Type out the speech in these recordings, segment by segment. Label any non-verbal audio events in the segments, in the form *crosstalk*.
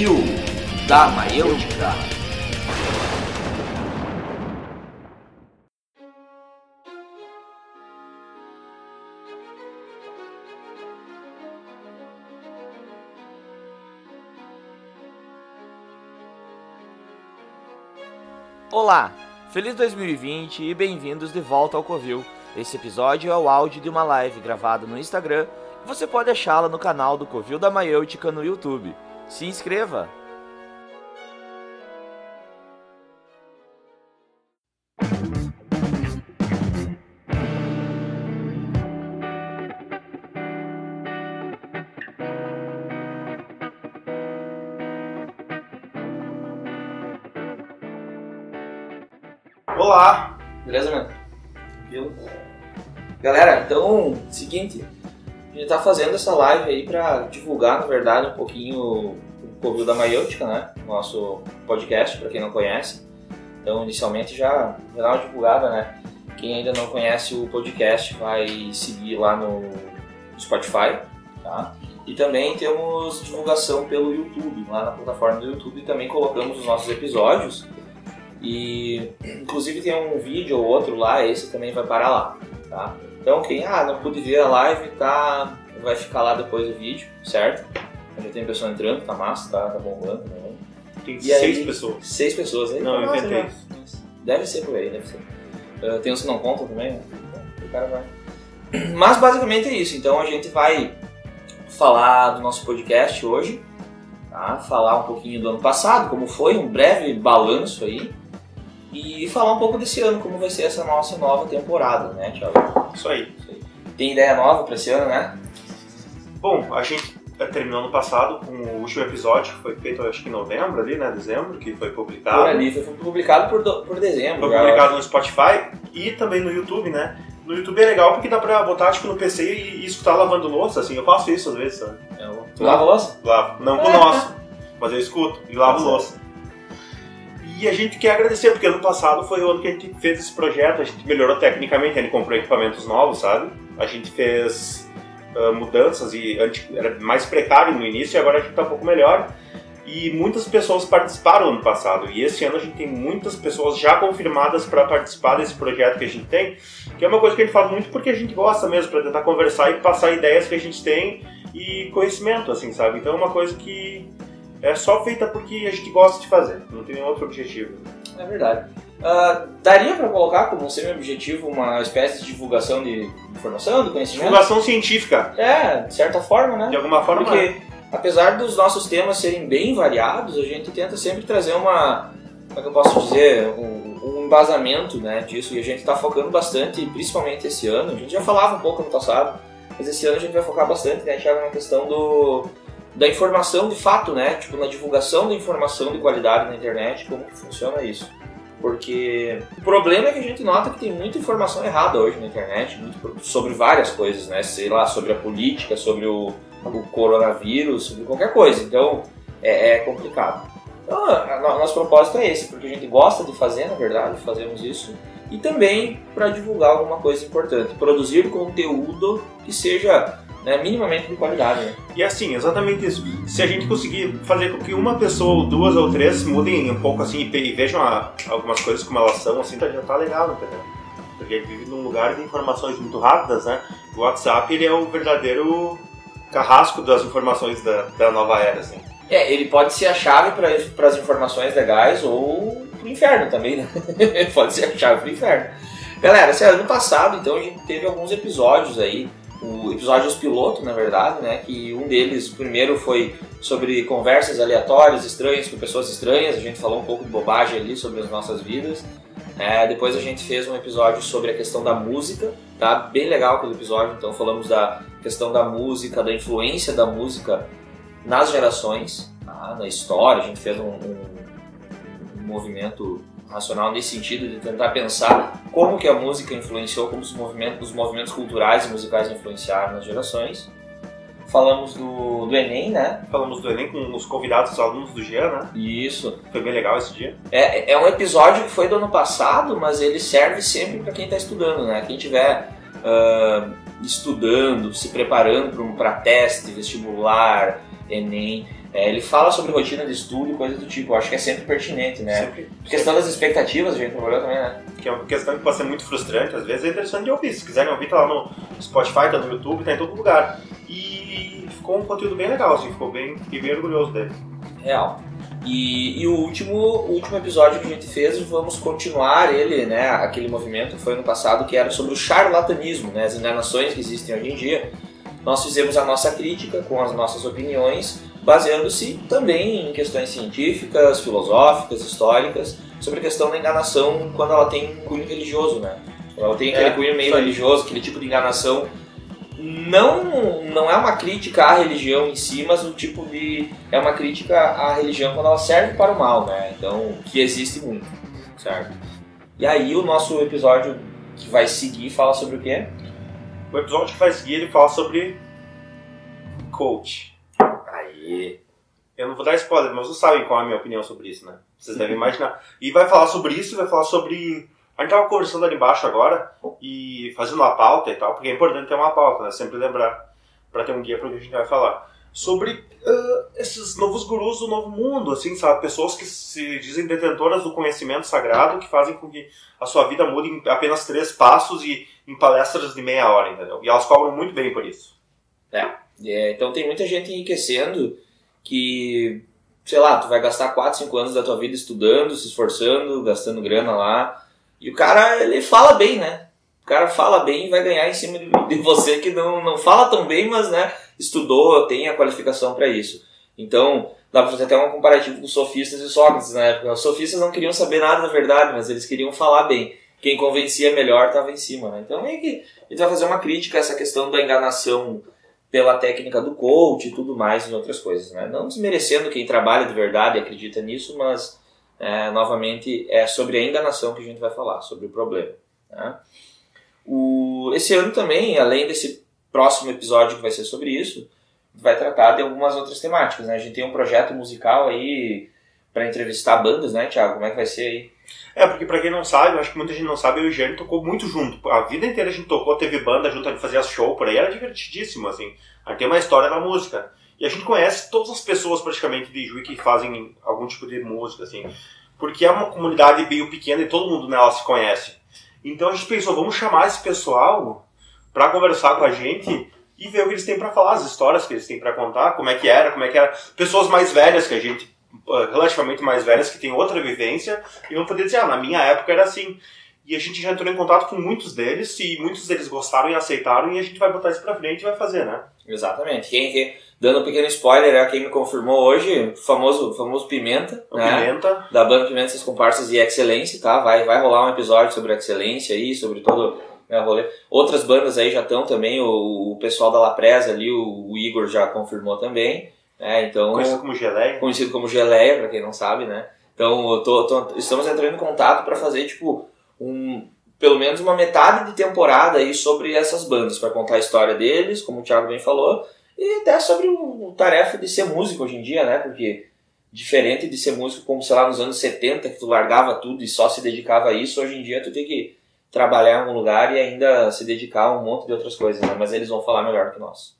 Covil da Maêutica. Olá, feliz 2020 e bem-vindos de volta ao Covil. Esse episódio é o áudio de uma live gravada no Instagram você pode achá-la no canal do Covil da Maiêutica no YouTube. Se inscreva! Olá! Beleza, mano? Tranquilo? Galera, então, seguinte, gente tá fazendo essa live aí pra divulgar, na verdade, um pouquinho o Covil da Maiêutica, né? Nosso podcast, pra quem não conhece. Então, inicialmente, já, já dá uma divulgada, né? Quem ainda não conhece o podcast vai seguir lá no Spotify, tá? E também temos divulgação pelo YouTube, lá na plataforma do YouTube também colocamos os nossos episódios. E inclusive tem um vídeo ou outro lá, esse também vai parar lá, tá? Então quem ah, não pude ver a live, tá, vai ficar lá depois do vídeo, certo? Já tem pessoa entrando, tá massa, tá, tá bombando, né? Tem E seis aí? pessoas. Seis pessoas aí. Não, eu inventei. Deve ser por aí, deve ser. Uh, tem uns que não contam também, né? O cara vai. *clears throat* Mas basicamente é isso. Então a gente vai falar do nosso podcast hoje, tá? Falar um pouquinho do ano passado, como foi, um breve balanço aí. E falar um pouco desse ano, como vai ser essa nossa nova temporada, né, Thiago? Isso aí. Isso aí. Tem ideia nova pra esse ano, né? Bom, a gente eh, terminou ano passado com o último episódio, que foi feito acho que em novembro ali, né? Dezembro, que foi publicado. Por ali, foi publicado por, do- por dezembro. Foi publicado no Spotify e também no YouTube, né? No YouTube é legal porque dá pra botar tipo, no PC e, e escutar lavando louça, assim. Eu faço isso às vezes, sabe? Eu- Tu lava louça? Lavo. Não com o nosso, mas eu escuto e lavo Tá louça. E a gente quer agradecer, porque ano passado foi o ano que a gente fez esse projeto, a gente melhorou tecnicamente, a gente comprou equipamentos novos, sabe? A gente fez ah, mudanças e antes era mais precário no início e agora a gente tá um pouco melhor. E muitas pessoas participaram ano passado. E esse ano a gente tem muitas pessoas já confirmadas para participar desse projeto que a gente tem, que é uma coisa que a gente faz muito porque a gente gosta mesmo, para tentar conversar e passar ideias que a gente tem e conhecimento, assim, sabe? Então é uma coisa que é só feita porque a gente gosta de fazer, não tem nenhum outro objetivo. É verdade. Ah, daria pra colocar como semi-objetivo uma espécie de divulgação de informação, de conhecimento? Divulgação científica, É, de certa forma, né? de alguma forma. Porque, apesar dos nossos temas serem bem variados, a gente tenta sempre trazer uma, como é que eu posso dizer, um, um embasamento né, disso. E a gente está focando bastante, principalmente esse ano. A gente já falava um pouco no passado, mas esse ano a gente vai focar bastante, né, Thiago, na questão do, da informação de fato, né? Tipo, na divulgação da informação de qualidade na internet, como que funciona isso. Porque o problema é que a gente nota que tem muita informação errada hoje na internet, sobre várias coisas, né? Sei lá, sobre a política, sobre o, o coronavírus, sobre qualquer coisa. Então, é, é complicado. Então, a- a- nosso propósito é esse, porque a gente gosta de fazer, na verdade, fazemos isso. E também para divulgar alguma coisa importante, produzir conteúdo que seja né, minimamente de qualidade. Né? E assim, exatamente isso. Se a gente conseguir fazer com que uma pessoa, ou duas ou três mudem um pouco assim e vejam a- algumas coisas como elas são, assim, já tá legal, entendeu? Porque a gente vive num lugar de informações muito rápidas, né? O WhatsApp, ele é o verdadeiro carrasco das informações da, da nova era, assim. É, ele pode ser a chave para as informações legais ou pro inferno também, né? *laughs* pode ser a chave pro inferno. Galera, esse ano passado, então, a gente teve alguns episódios aí, o episódios piloto, na verdade, né? Que um deles, o primeiro foi sobre conversas aleatórias, estranhas, com pessoas estranhas, a gente falou um pouco de bobagem ali sobre as nossas vidas. É, depois a gente fez um episódio sobre a questão da música, tá? Bem legal aquele episódio, então falamos da questão da música, da influência da música nas gerações, tá? na história, a gente fez um, um- um movimento racional nesse sentido de tentar pensar como que a música influenciou, como os movimentos, os movimentos culturais e musicais influenciaram nas gerações. Falamos do, do Enem, né? Falamos do Enem com os convidados, os alunos do Jean, né? Isso. Foi bem legal esse dia. É, é um episódio que foi do ano passado, mas ele serve sempre para quem está estudando, né? Quem estiver estudando, se preparando para teste, vestibular, Enem, É, ele fala sobre rotina de estudo e coisas do tipo. Eu acho que é sempre pertinente, né? Sempre. Questão das expectativas, a gente trabalhou também, né? Que é uma questão que pode ser muito frustrante, às vezes é interessante de ouvir. Se quiserem ouvir, tá lá no Spotify, tá no YouTube, tá em todo lugar. E ficou um conteúdo bem legal, assim, ficou bem, fiquei bem orgulhoso dele. Real. E, e o, último, o último episódio que a gente fez, vamos continuar ele, né? Aquele movimento que foi no passado, que era sobre o charlatanismo, né? As enganações que existem hoje em dia. Nós fizemos a nossa crítica com as nossas opiniões, baseando-se também em questões científicas, filosóficas, históricas, sobre a questão da enganação quando ela tem um cunho religioso, né? Ela tem aquele É, cunho meio religioso, aquele tipo de enganação. Não, não é uma crítica à religião em si, mas o tipo de. É uma crítica à religião quando ela serve para o mal, né? Então, que existe muito, certo? E aí, o nosso episódio que vai seguir fala sobre o quê? O episódio que vai seguir, ele fala sobre coach. Aí. Eu não vou dar spoiler, mas vocês sabem qual é a minha opinião sobre isso, né? Vocês devem imaginar. E vai falar sobre isso, vai falar sobre. A gente tava conversando ali embaixo agora e fazendo uma pauta e tal, porque é importante ter uma pauta, né? Sempre lembrar, pra ter um guia pro que a gente vai falar. Sobre ah, esses novos gurus do novo mundo, assim, sabe? Pessoas que se dizem detentoras do conhecimento sagrado, que fazem com que a sua vida mude em apenas três passos e em palestras de meia hora, entendeu? E elas cobram muito bem por isso. É, então tem muita gente enriquecendo que, sei lá, tu vai gastar 4, 5 anos da tua vida estudando, se esforçando, gastando grana lá. E o cara, ele fala bem, né? O cara fala bem e vai ganhar em cima de, você que não, não fala tão bem, mas, né, estudou, tem a qualificação para isso. Então, dá pra fazer até um comparativo com os sofistas e Sócrates na época. Os sofistas não queriam saber nada da verdade, mas eles queriam falar bem. Quem convencia melhor estava em cima, né? Então, meio que gente vai fazer uma crítica a essa questão da enganação pela técnica do coach e tudo mais e outras coisas, né? Não desmerecendo quem trabalha de verdade e acredita nisso, mas é, novamente é sobre a enganação que a gente vai falar, sobre o problema. Né? O, esse ano também, além desse próximo episódio que vai ser sobre isso, vai tratar de algumas outras temáticas. Né? A gente tem um projeto musical aí para entrevistar bandas, né, Thiago? Como é que vai ser aí? É, porque pra quem não sabe, acho que muita gente não sabe, eu e o Jânio tocou muito junto. A vida inteira a gente tocou, teve banda junto, a gente fazia show por aí, era divertidíssimo, assim. A gente tem uma história na música. E a gente conhece todas as pessoas praticamente de Juí que fazem algum tipo de música, assim. Porque é uma comunidade meio pequena e todo mundo nela se conhece. Então a gente pensou, vamos chamar esse pessoal pra conversar com a gente e ver o que eles têm pra falar, as histórias que eles têm pra contar, como é que era, como é que era. Pessoas mais velhas que a gente, relativamente mais velhas, que têm outra vivência, e vão poder dizer, ah, na minha época era assim. E a gente já entrou em contato com muitos deles, e muitos deles gostaram e aceitaram, e a gente vai botar isso pra frente e vai fazer, né? Exatamente. Quem, quem- dando um pequeno spoiler, é quem me confirmou hoje, o famoso, famoso Pimenta, O né? Pimenta, da banda Pimentas Comparsas e Excelência, tá? Vai, vai rolar um episódio sobre Excelência aí, sobre todo né, rolê. Outras bandas aí já estão também, o, o pessoal da Lapresa ali, o, o Igor já confirmou também, né? Então, conhecido como Geleia. conhecido como Geleia, pra quem não sabe, né? Então, tô, tô- estamos entrando em contato para fazer, tipo, um, pelo menos uma metade de temporada aí sobre essas bandas, para contar a história deles, como o Thiago bem falou, e até sobre o, o tarefa de ser músico hoje em dia, né? Porque diferente de ser músico como, sei lá, nos anos 70, que tu largava tudo e só se dedicava a isso, hoje em dia tu tem que trabalhar em algum lugar e ainda se dedicar a um monte de outras coisas, né? Mas eles vão falar melhor que nós.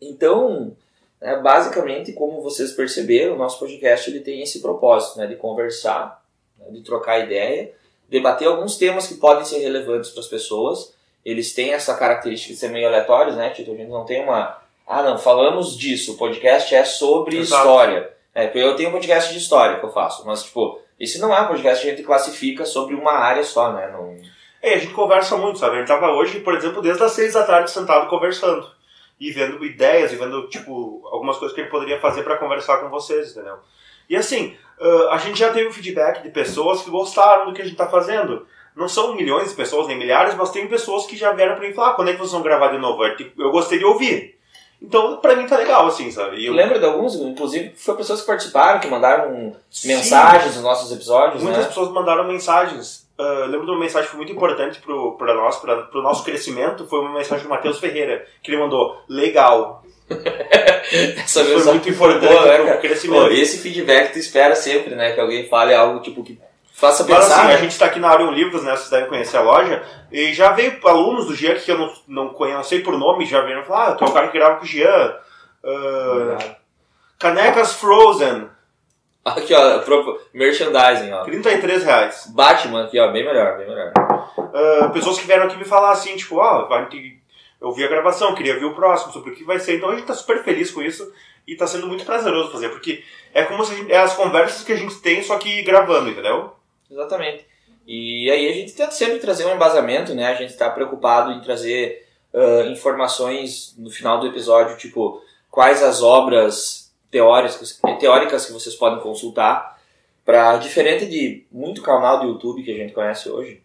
Então, né, basicamente, como vocês perceberam, o nosso podcast ele tem esse propósito, né, de conversar, né, de trocar ideia, debater alguns temas que podem ser relevantes para as pessoas. Eles têm essa característica de ser meio aleatórios, né, Tito? A gente não tem uma... Ah, não, falamos disso, o podcast é sobre Exato. história. É, porque eu tenho um podcast de história que eu faço, mas, tipo, esse não é um podcast que a gente classifica sobre uma área só, né? Não... É, a gente conversa muito, sabe? A gente tava hoje, por exemplo, desde as seis da tarde sentado conversando. E vendo ideias, e vendo, tipo, algumas coisas que ele poderia fazer pra conversar com vocês, entendeu? E assim, ah, a gente já teve um feedback de pessoas que gostaram do que a gente tá fazendo. Não são milhões de pessoas, nem milhares, mas tem pessoas que já vieram pra mim falar, ah, quando é que vocês vão gravar de novo? Eu, tipo, gostei de ouvir. Então, pra mim tá legal, assim, sabe? Eu lembro de alguns, inclusive, foi pessoas que participaram, que mandaram Sim. mensagens nos nossos episódios, Muitas né? pessoas mandaram mensagens. Ah, lembro de uma mensagem que foi muito importante pro, pra nós, pra, pro nosso crescimento. Foi uma mensagem do Matheus Ferreira, que ele mandou: legal. *laughs* Essa Isso foi muito importante né, pro cara? crescimento. Pô, esse feedback tu espera sempre, né? Que alguém fale algo tipo que faça Mas pensar. assim, né? a gente está aqui na Arion Livros, né? Vocês devem conhecer a loja. E já veio alunos do Jean que eu não, não conheço, não sei por nome, já vieram falar: ah, tu é o cara que grava com o Jean. Ah, Canecas Frozen, Aqui, ó, pro- merchandising, ó. 33 reais. Batman aqui, ó, bem melhor, bem melhor. Ah, pessoas que vieram aqui me falar assim, tipo, ó, eu vi a gravação, queria ver o próximo, sobre o que vai ser. Então a gente tá super feliz com isso e tá sendo muito prazeroso fazer, porque é como se gente, é as conversas que a gente tem, só que gravando, entendeu? Exatamente. E aí a gente tenta sempre trazer um embasamento, né? A gente está preocupado em trazer ah, informações no final do episódio, tipo, quais as obras teóricas, teóricas que vocês podem consultar. Para diferente de muito canal do YouTube que a gente conhece hoje,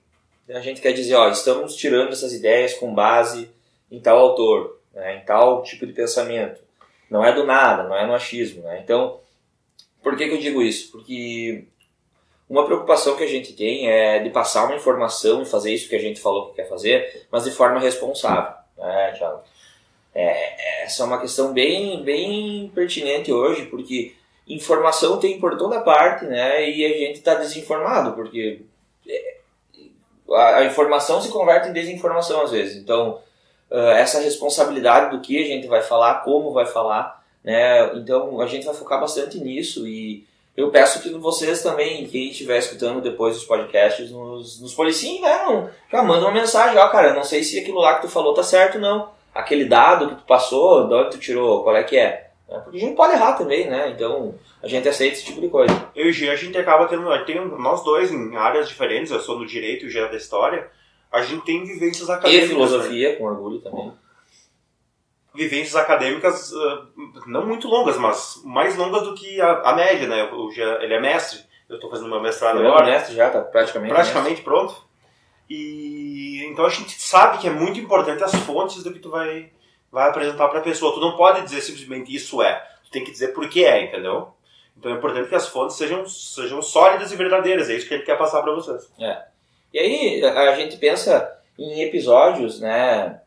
a gente quer dizer, ó, estamos tirando essas ideias com base em tal autor, né, em tal tipo de pensamento. Não é do nada, não é no achismo, né? Então, por que, que eu digo isso? Porque uma preocupação que a gente tem é de passar uma informação e fazer isso que a gente falou que quer fazer, mas de forma responsável, né, Thiago? É, essa é uma questão bem, bem pertinente hoje, porque informação tem por toda parte, né? E a gente está desinformado, porque é, a, a informação se converte em desinformação às vezes. Então, ah, essa responsabilidade do que a gente vai falar, como vai falar, né? Então, a gente vai focar bastante nisso e eu peço que vocês também, quem estiver escutando depois dos podcasts, nos, nos policiem, né? Não, já manda uma mensagem, ó, cara, não sei se aquilo lá que tu falou tá certo, não. Aquele dado que tu passou, de onde tu tirou, qual é que é? É, Porque a gente pode errar também, né? Então, a gente aceita esse tipo de coisa. Eu e o Gia, a gente acaba tendo, tem, nós dois em áreas diferentes, eu sou no direito e o Gia da história, a gente tem vivências E acadêmicas. né? filosofia, com orgulho também. Vivências acadêmicas ah, não muito longas, mas mais longas do que a, a média, né? O Gia, ele é mestre, eu estou fazendo meu mestrado Tá agora. honesto já, tá praticamente. praticamente pronto. E então a gente sabe que é muito importante as fontes do que tu vai, vai apresentar para a pessoa. Tu não pode dizer simplesmente isso é. Tu tem que dizer por que é, entendeu? Então é importante que as fontes sejam, sejam sólidas e verdadeiras. É isso que ele quer passar para vocês. E aí, a gente pensa em episódios, né?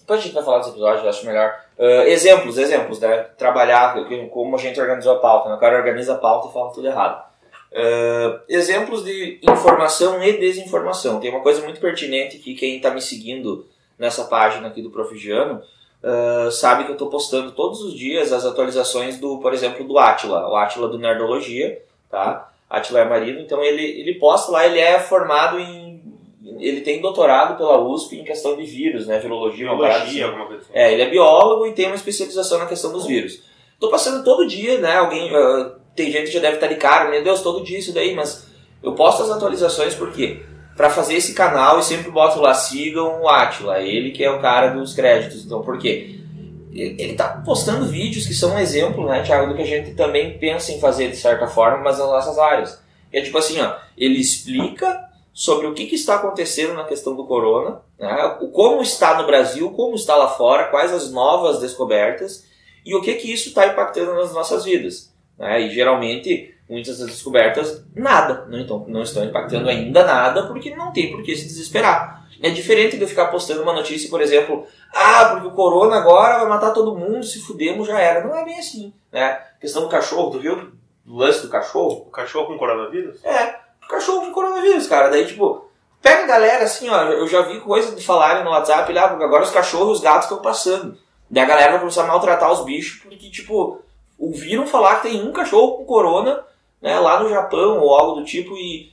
Depois a gente vai falar dos episódios, acho melhor. Ah, exemplos, exemplos, né? Trabalhar, como a gente organizou a pauta. Né? O cara organiza a pauta e fala tudo errado. Ah, exemplos de informação e desinformação. Tem uma coisa muito pertinente que quem está me seguindo nessa página aqui do Profigiano ah, sabe que eu estou postando todos os dias as atualizações do, por exemplo, do Atila, o Atila do Nerdologia, tá? Atila é marido, então ele, ele posta lá, ele é formado em. Ele tem doutorado pela USP em questão de vírus, né? Virologia, uma parada assim. Biologia, alguma coisa assim. É, ele é biólogo e tem uma especialização na questão dos vírus. Tô passando todo dia, né? Alguém. ah, tem gente que já deve estar de cara, meu Deus, todo dia isso daí, mas eu posto as atualizações porque para fazer esse canal e sempre boto lá, sigam o Atila, ele que é o cara dos créditos. Então, por quê? Ele tá postando vídeos que são um exemplo, né, Thiago, do que a gente também pensa em fazer de certa forma, mas nas nossas áreas. É tipo assim, ó, ele explica sobre o que, que está acontecendo na questão do corona, né, como está no Brasil, como está lá fora, quais as novas descobertas e o que que isso está impactando nas nossas vidas. Né? E geralmente, muitas das descobertas, nada. Não, então, não estão impactando ainda nada, porque não tem por que se desesperar. É diferente de eu ficar postando uma notícia, por exemplo, ah, porque o corona agora vai matar todo mundo, se fudemos já era. Não é bem assim. Né? A questão do cachorro, tu viu o lance do cachorro? O cachorro com coronavírus? É, cachorro com coronavírus, cara. Daí, tipo, pega a galera assim, ó. Eu já vi coisa de falarem no WhatsApp lá, porque agora os cachorros e os gatos estão passando. Daí a galera vai começar a maltratar os bichos, porque, tipo, ouviram falar que tem um cachorro com corona, né, lá no Japão ou algo do tipo, e.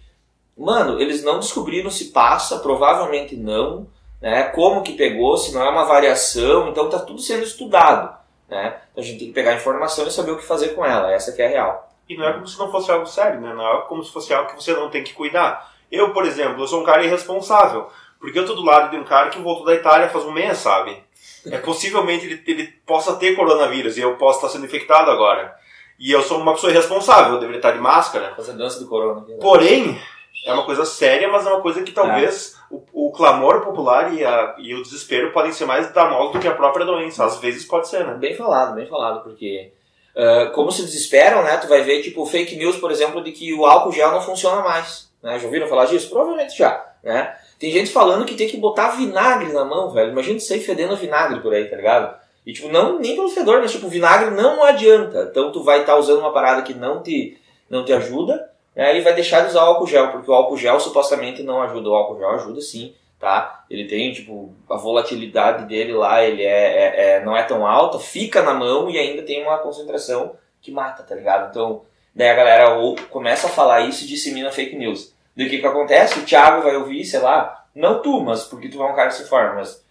Mano, eles não descobriram se passa, provavelmente não, né? Como que pegou, se não é uma variação, então tá tudo sendo estudado, né? A gente tem que pegar a informação e saber o que fazer com ela, essa que é a real. E não é como se não fosse algo sério, né? Não é como se fosse algo que você não tem que cuidar. Eu, por exemplo, eu sou um cara irresponsável. Porque eu tô do lado de um cara que voltou da Itália faz um mês, sabe? É possivelmente ele, ele possa ter coronavírus e eu posso estar sendo infectado agora. E eu sou uma pessoa irresponsável, eu deveria estar de máscara. Fazer dança do corona. né? Porém, é uma coisa séria, mas é uma coisa que talvez o, o clamor popular e, a- e o desespero podem ser mais danosos do que a própria doença. Às vezes pode ser, né? Bem falado, bem falado, porque ah, como se desesperam, né? Tu vai ver, tipo, fake news, por exemplo, de que o álcool gel não funciona mais. Né? Já ouviram falar disso? Provavelmente já, né? Tem gente falando que tem que botar vinagre na mão, velho. Imagina sair fedendo vinagre por aí, tá ligado? E, tipo, não, nem pelo fedor, mas, tipo, vinagre não adianta. Então, tu vai estar usando uma parada que não te, não te ajuda, né? E vai deixar de usar o álcool gel, porque o álcool gel supostamente não ajuda. O álcool gel ajuda sim, tá? Ele tem, tipo, a volatilidade dele lá, ele é, é- é- não é tão alta, fica na mão e ainda tem uma concentração que mata, tá ligado? Então, daí a galera ou começa a falar isso e dissemina fake news. Daí o que que acontece? O Thiago vai ouvir, sei lá, não tu, mas porque tu é um cara que se informa, mas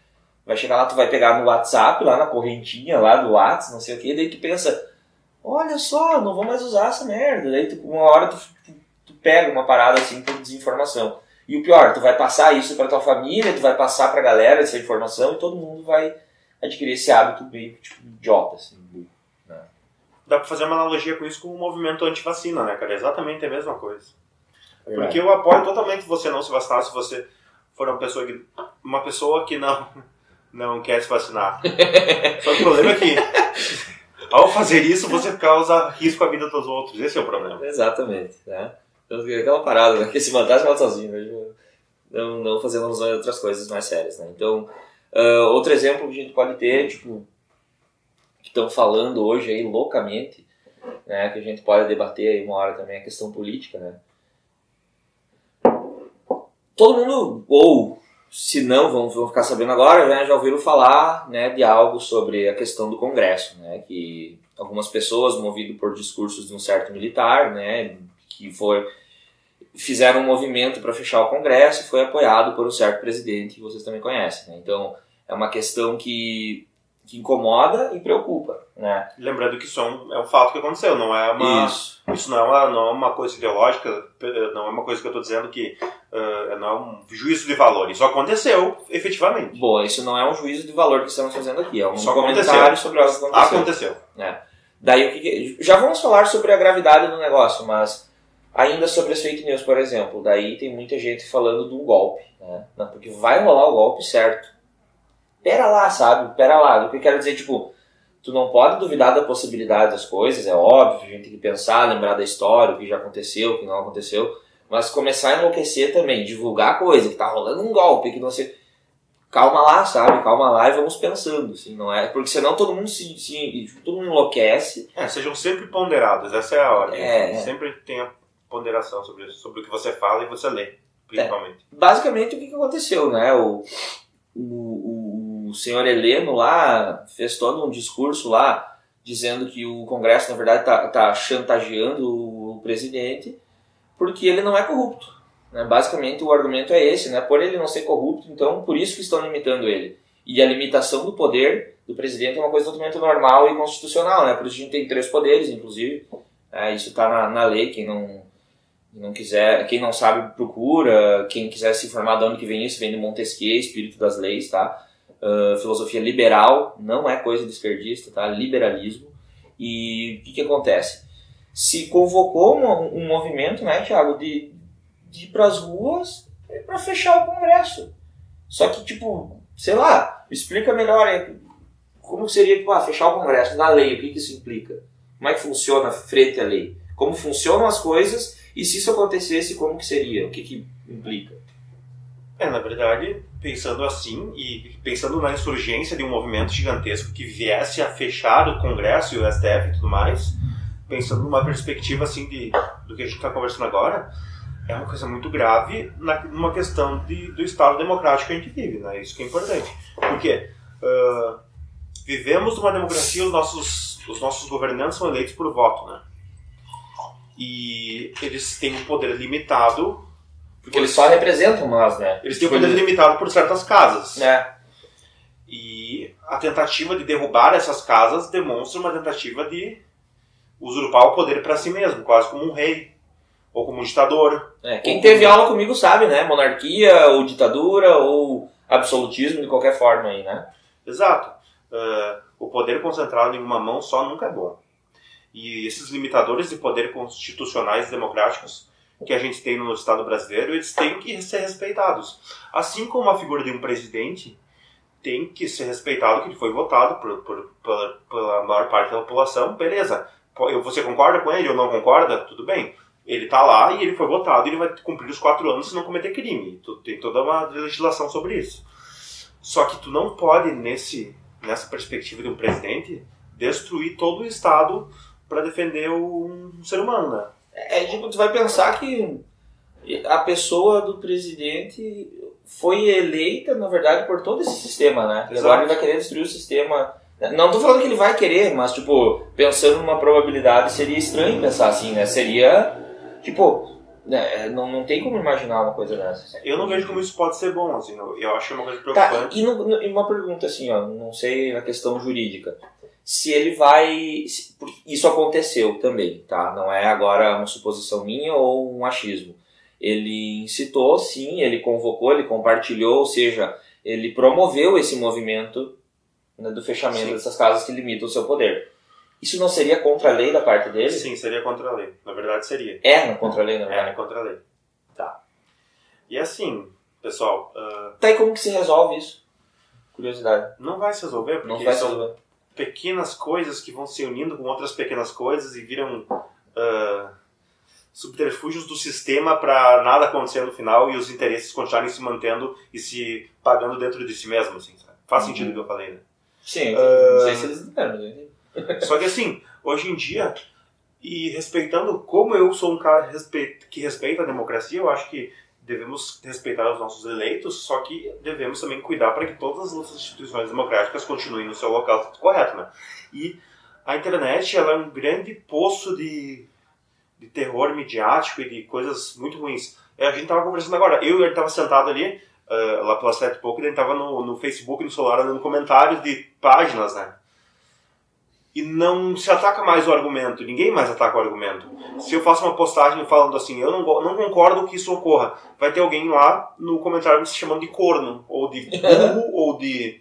vai chegar lá, tu vai pegar no WhatsApp, lá na correntinha lá do WhatsApp, não sei o que, daí tu pensa, olha só, não vou mais usar essa merda. Daí tu, uma hora tu, tu, tu pega uma parada assim por desinformação. E o pior, tu vai passar isso pra tua família, tu vai passar pra galera essa informação e todo mundo vai adquirir esse hábito meio tipo idiota, assim. Né? Dá pra fazer uma analogia com isso com o movimento anti-vacina, né, cara? É exatamente a mesma coisa. Verdade. Porque eu apoio totalmente você não se vacinar se você for uma pessoa que, uma pessoa que não, não quer se vacinar. *laughs* Só que o problema é que ao fazer isso você causa risco à vida dos outros. Esse é o problema. Exatamente, né? Então, aquela parada, né? Que se matar, se mata sozinho. Não, não fazendo alusão a outras coisas mais sérias, né? Então, ah, outro exemplo que a gente pode ter, tipo, que estão falando hoje aí loucamente, né? Que a gente pode debater aí uma hora também, a questão política, né? Todo mundo, ou se não, vão, ficar sabendo agora, né, já ouviram falar né, de algo sobre a questão do Congresso, né, que algumas pessoas, movidas por discursos de um certo militar, né, que foi, fizeram um movimento para fechar o Congresso foi apoiado por um certo presidente que vocês também conhecem. Né? Então, é uma questão que, que incomoda e preocupa. Né? Lembrando que isso é um, é um fato que aconteceu, não é uma. Isso. Isso não é uma, não é uma coisa ideológica, não é uma coisa que eu estou dizendo que ah, não é um juízo de valor. Isso aconteceu efetivamente. Bom, isso não é um juízo de valor que estamos fazendo aqui, é um Isso comentário aconteceu. sobre algo que aconteceu. Aconteceu. né? Daí o que, que- já vamos falar sobre a gravidade do negócio, mas ainda sobre as fake news, por exemplo, daí tem muita gente falando de um golpe, né? Porque vai rolar o golpe certo. Pera lá, sabe? Pera lá. O que eu quero dizer, tipo, tu não pode duvidar da possibilidade das coisas, é óbvio, a gente tem que pensar, lembrar da história, o que já aconteceu, o que não aconteceu, mas começar a enlouquecer também, divulgar coisa, que tá rolando um golpe, que não sei calma lá, sabe? Calma lá e vamos pensando, assim, não é? Porque senão todo mundo se, se todo mundo enlouquece. É, sejam sempre ponderados, essa é a ordem. É, é. Sempre tenha ponderação sobre sobre o que você fala e você lê, principalmente. Basicamente o que, que aconteceu, né? O, o, o, senhor Heleno lá fez todo um discurso lá dizendo que o Congresso, na verdade, tá, tá chantageando o presidente porque ele não é corrupto. Né? Basicamente o argumento é esse, né? Por ele não ser corrupto, então por isso que estão limitando ele. E a limitação do poder do presidente é uma coisa totalmente normal e constitucional, né? Por isso a gente tem três poderes, inclusive. É, isso está na, na lei, quem não, não quiser, quem não sabe procura, quem quiser se informar de onde que vem isso, vem de Montesquieu, Espírito das Leis, tá? Ah, filosofia liberal, não é coisa de esquerdista, tá? Liberalismo. E o que que acontece? Se convocou um, um movimento, né, Thiago, de, de ir pras ruas para fechar o Congresso. Só que, tipo, sei lá, explica melhor aí, como seria tipo, ah, fechar o Congresso na lei, o que, que isso implica? Como é que funciona frente à lei? Como funcionam as coisas e se isso acontecesse, como que seria? O que, que implica? É, na verdade, pensando assim e pensando na insurgência de um movimento gigantesco que viesse a fechar o Congresso e o STF e tudo mais, pensando numa perspectiva assim de do que a gente está conversando agora, é uma coisa muito grave na, numa questão de, do Estado democrático que a gente vive, né? Isso que é importante. Porque ah, vivemos numa democracia, os nossos, os nossos governantes são eleitos por voto, né? E eles têm um poder limitado Porque eles só representam nós, né? eles têm Tipo, poder limitado por certas casas. né? E a tentativa de derrubar essas casas demonstra uma tentativa de usurpar o poder para si mesmo, quase como um rei ou como um ditador. É, quem teve aula comigo sabe, né? Monarquia, ou ditadura, ou absolutismo de qualquer forma aí, né? Exato. Ah, o poder concentrado em uma mão só nunca é bom. E esses limitadores de poder constitucionais democráticos que a gente tem no Estado brasileiro, eles têm que ser respeitados. Assim como a figura de um presidente tem que ser respeitado, que ele foi votado por, por- pela, pela maior parte da população, beleza. Você concorda com ele ou não concorda? Tudo bem. Ele está lá e ele foi votado ele vai cumprir os quatro anos se não cometer crime. Tem toda uma legislação sobre isso. Só que tu não pode, nesse, nessa perspectiva de um presidente, destruir todo o Estado para defender um ser humano, né? É, tipo, tu vai pensar que a pessoa do presidente foi eleita, na verdade, por todo esse sistema, né? Exato. agora ele vai querer destruir o sistema Não tô falando que ele vai querer, mas, tipo, pensando numa probabilidade, seria estranho pensar assim, né? Seria, tipo, né, não, não tem como imaginar uma coisa dessa. Eu não vejo como isso pode ser bom, assim, eu, acho uma coisa Tá, preocupante. e, no- no- e uma pergunta assim, ó, não sei a questão jurídica. Se ele vai. Isso aconteceu também, tá? Não é agora uma suposição minha ou um achismo. Ele incitou, sim, ele convocou, ele compartilhou, ou seja, ele promoveu esse movimento né, do fechamento Sim. dessas casas que limitam o seu poder. Isso não seria contra a lei da parte dele? Sim, seria contra a lei. Na verdade, seria. É na contra a lei, na É, verdade. contra a lei. Tá. E assim, pessoal, ah, Tá, e como que se resolve isso? Curiosidade. não vai se resolver, porque Não vai se são resolver. Pequenas coisas que vão se unindo com outras pequenas coisas e viram ah, subterfúgios do sistema para nada acontecer no final e os interesses continuarem se mantendo e se pagando dentro de si mesmo, assim? Faz Uhum. sentido o que eu falei, né? Sim, Ah. não sei se eles entenderam, eu entendi. Só que assim, hoje em dia, e respeitando como eu sou um cara respe- que respeita a democracia, eu acho que devemos respeitar os nossos eleitos, só que devemos também cuidar para que todas as instituições democráticas continuem no seu local correto, né? E a internet, ela é um grande poço de, de terror midiático e de coisas muito ruins. É, A gente tava conversando agora, eu e ele tava sentado ali, ah, lá pelas sete e pouco, e a gente tava no, no Facebook, no celular, dando comentários de páginas, né? E não se ataca mais o argumento, ninguém mais ataca o argumento. Se eu faço uma postagem falando assim, eu não, não concordo que isso ocorra, vai ter alguém lá no comentário se chamando de corno, ou de *laughs* burro, ou de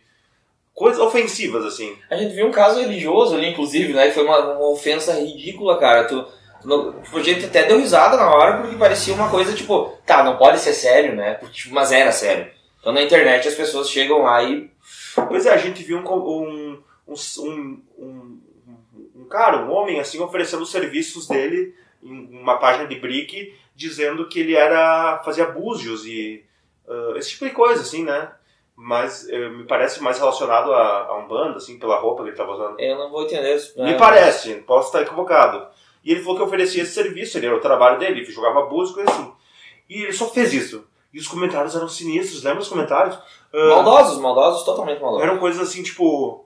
coisas ofensivas, assim. A gente viu um caso religioso ali, inclusive, né? Foi uma, uma ofensa ridícula, cara. Tu, tu não- tipo, a gente até deu risada na hora porque parecia uma coisa tipo, tá, não pode ser sério, né? Porque, tipo, mas era sério. Então na internet as pessoas chegam lá e. Pois é, a gente viu um, um, um, um cara, um homem, assim, oferecendo os serviços dele em uma página de brick, dizendo que ele era fazia búzios e ah, esse tipo de coisa, assim, né? Mas eh, me parece mais relacionado a, a um bando, assim, pela roupa que ele estava usando. Eu não vou entender isso. Me né? parece, posso estar equivocado. E ele falou que oferecia esse serviço, ele era o trabalho dele, ele jogava búzios, coisa assim. E ele só fez isso. E os comentários eram sinistros, lembra os comentários? Ah, Maldosos, maldosos, totalmente maldosos. eram coisas assim, tipo.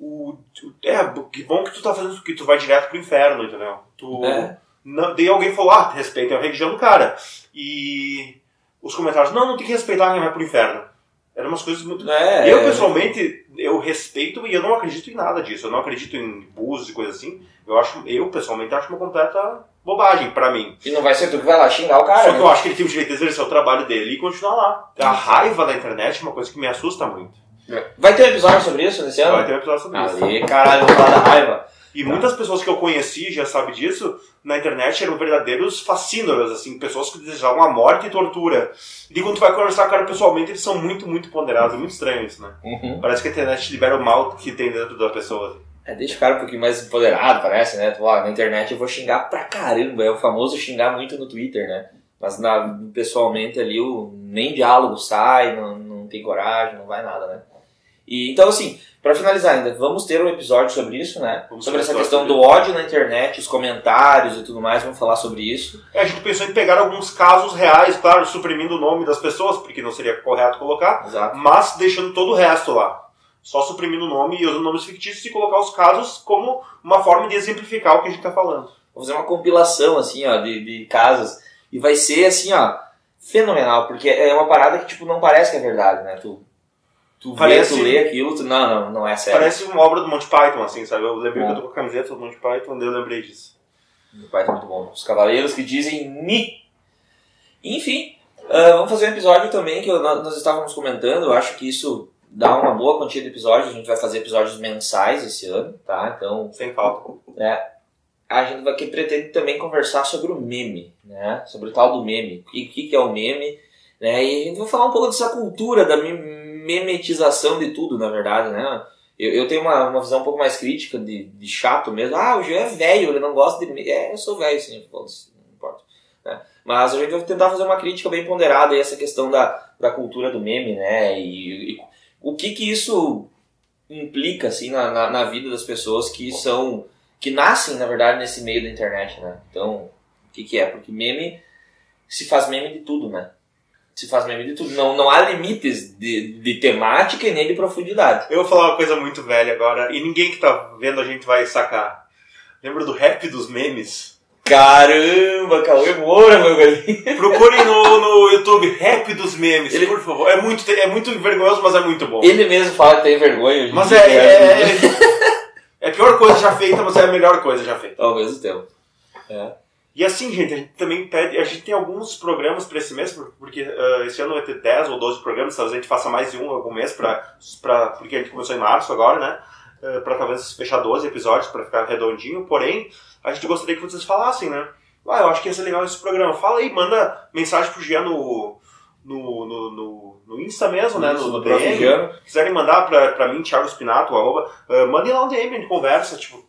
O, é, que bom que tu tá fazendo isso, que tu vai direto pro inferno, entendeu? Tu, É. não, daí alguém falou, ah, respeita a religião do cara. E os comentários, não, não tem que respeitar quem vai pro inferno. Eram umas coisas muito. É, eu, é. pessoalmente, eu respeito e eu não acredito em nada disso. Eu não acredito em búzios e coisa assim. Eu acho, eu pessoalmente acho uma completa bobagem pra mim. E não vai ser tu que vai lá xingar o cara. Só né? que eu acho que ele tem o direito de exercer o trabalho dele e continuar lá. A raiva da internet é uma coisa que me assusta muito. Vai ter um episódio sobre isso nesse ano? Vai ter um episódio sobre isso. Ali, caralho, vou falar da raiva. E muitas pessoas que eu conheci, já sabe disso, na internet eram verdadeiros fascínoras, assim, pessoas que desejavam a morte e tortura. E quando tu vai conversar com o cara pessoalmente, eles são muito, muito ponderados, é muito estranho isso, né? Uhum. Parece que a internet libera o mal que tem dentro da pessoa. assim. É, deixa o cara um pouquinho mais empoderado, parece, né? Tu, ó, na internet eu vou xingar pra caramba. É o famoso xingar muito no Twitter, né? Mas na, pessoalmente ali o, nem diálogo sai, não, não tem coragem, não vai nada, né? E, então, assim, pra finalizar ainda, vamos ter um episódio sobre isso, né? Vamos sobre essa questão do ódio na internet, os comentários e tudo mais, vamos falar sobre isso. É, a gente pensou em pegar alguns casos reais, claro, suprimindo o nome das pessoas, porque não seria correto colocar, Exato. mas deixando todo o resto lá. Só suprimindo o nome e usando nomes fictícios e colocar os casos como uma forma de exemplificar o que a gente tá falando. Vou fazer uma compilação, assim, ó, de, de casos. E vai ser, assim, ó, fenomenal, porque é uma parada que, tipo, não parece que é verdade, né? Tu, tu Parece- vê, tu lê aquilo, tu, não, não, não é sério. Parece uma obra do Monty Python, assim, sabe? Eu lembrei É. que eu tô com a camiseta do Monty Python, daí eu lembrei disso. Meu pai tá muito bom. Os cavaleiros que dizem ni. Enfim, ah, vamos fazer um episódio também que eu- nós estávamos comentando. Eu acho que isso dá uma boa quantia de episódios. A gente vai fazer episódios mensais esse ano, tá? Então Sem falta. a gente vai que pretende também conversar sobre o meme, né? Sobre o tal do meme. O que, que é o meme? Né? E a gente vai falar um pouco dessa cultura da me- memetização de tudo, na verdade, né? Eu, eu tenho uma, uma visão um pouco mais crítica de, de chato mesmo. Ah, o Jean é velho, ele não gosta de meme. É, eu sou velho, sim, não importa. né? Mas a gente vai tentar fazer uma crítica bem ponderada a essa questão da, da cultura do meme, né? E, e o que que isso implica, assim, na, na, na vida das pessoas que são que nascem, na verdade, nesse meio da internet, né? Então, o que que é? Porque meme, se faz meme de tudo, né? Se faz meme de tudo. Não, não há limites de, de temática e nem de profundidade. Eu vou falar uma coisa muito velha agora, e ninguém que tá vendo a gente vai sacar. Lembra do rap dos memes? Caramba, Cauê Moura, meu velho. Procurem no, *laughs* no YouTube Rap dos memes, Ele... por favor. É muito, é muito vergonhoso, mas é muito bom. Ele mesmo fala que tem vergonha. Mas é, é, é, é, a pior coisa já feita, mas é a melhor coisa já feita. Ao mesmo tempo. É. E assim, gente, a gente também pede. A gente tem alguns programas para esse mês, porque uh, esse ano vai ter 10 ou 12 programas, talvez a gente faça mais de um algum mês, pra, pra, porque a gente começou em março agora, né? Uh, para talvez fechar 12 episódios, para ficar redondinho. Porém, a gente gostaria que vocês falassem, né? Ah, eu acho que ia ser legal esse programa. Fala aí, manda mensagem pro Jean no, no, no, no, no Insta mesmo, né? No, no DM. Quiserem mandar pra, pra mim, Thiago Spinato, arroba, uh, mandem lá um DM, a gente conversa, tipo,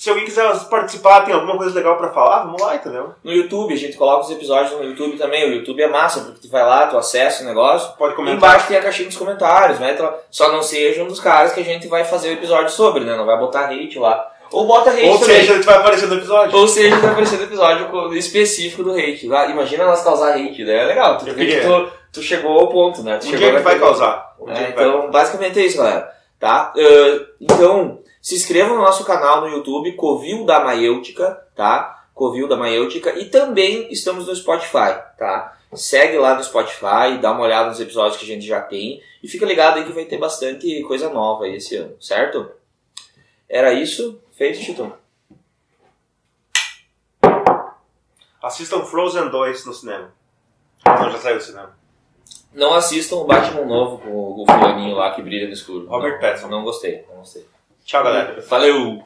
se alguém quiser participar, tem alguma coisa legal para falar, vamos lá, entendeu? No YouTube, a gente coloca os episódios no YouTube também. O YouTube é massa, porque tu vai lá, tu acessa o negócio. Pode comentar. Embaixo tem a caixinha dos comentários, né? Então, só não seja um dos caras que a gente vai fazer o episódio sobre, né? Não vai botar hate lá. Ou bota hate Ou também. seja, vai aparecer no episódio. Ou seja, vai aparecer no episódio específico do hate. Lá, imagina nós causar hate, né? É legal. Tu, tu, tu, chegou ao ponto, né? Tu um chegou dia que vai causar. Um é, então, vai... basicamente é isso, galera. Tá? Uh, então, se inscreva no nosso canal no YouTube, Covil da Maiêutica, tá? Covil da Maiêutica. E também estamos no Spotify, tá? Segue lá no Spotify, dá uma olhada nos episódios que a gente já tem. E fica ligado aí que vai ter bastante coisa nova aí esse ano, certo? Era isso. Feito, Chitão. Assistam Frozen 2 no cinema. Não, já saiu do cinema. Não assistam o Batman novo com o fulaninho lá que brilha no escuro. Robert não, Pattinson. Não gostei, não gostei. Tchau, galera. Valeu!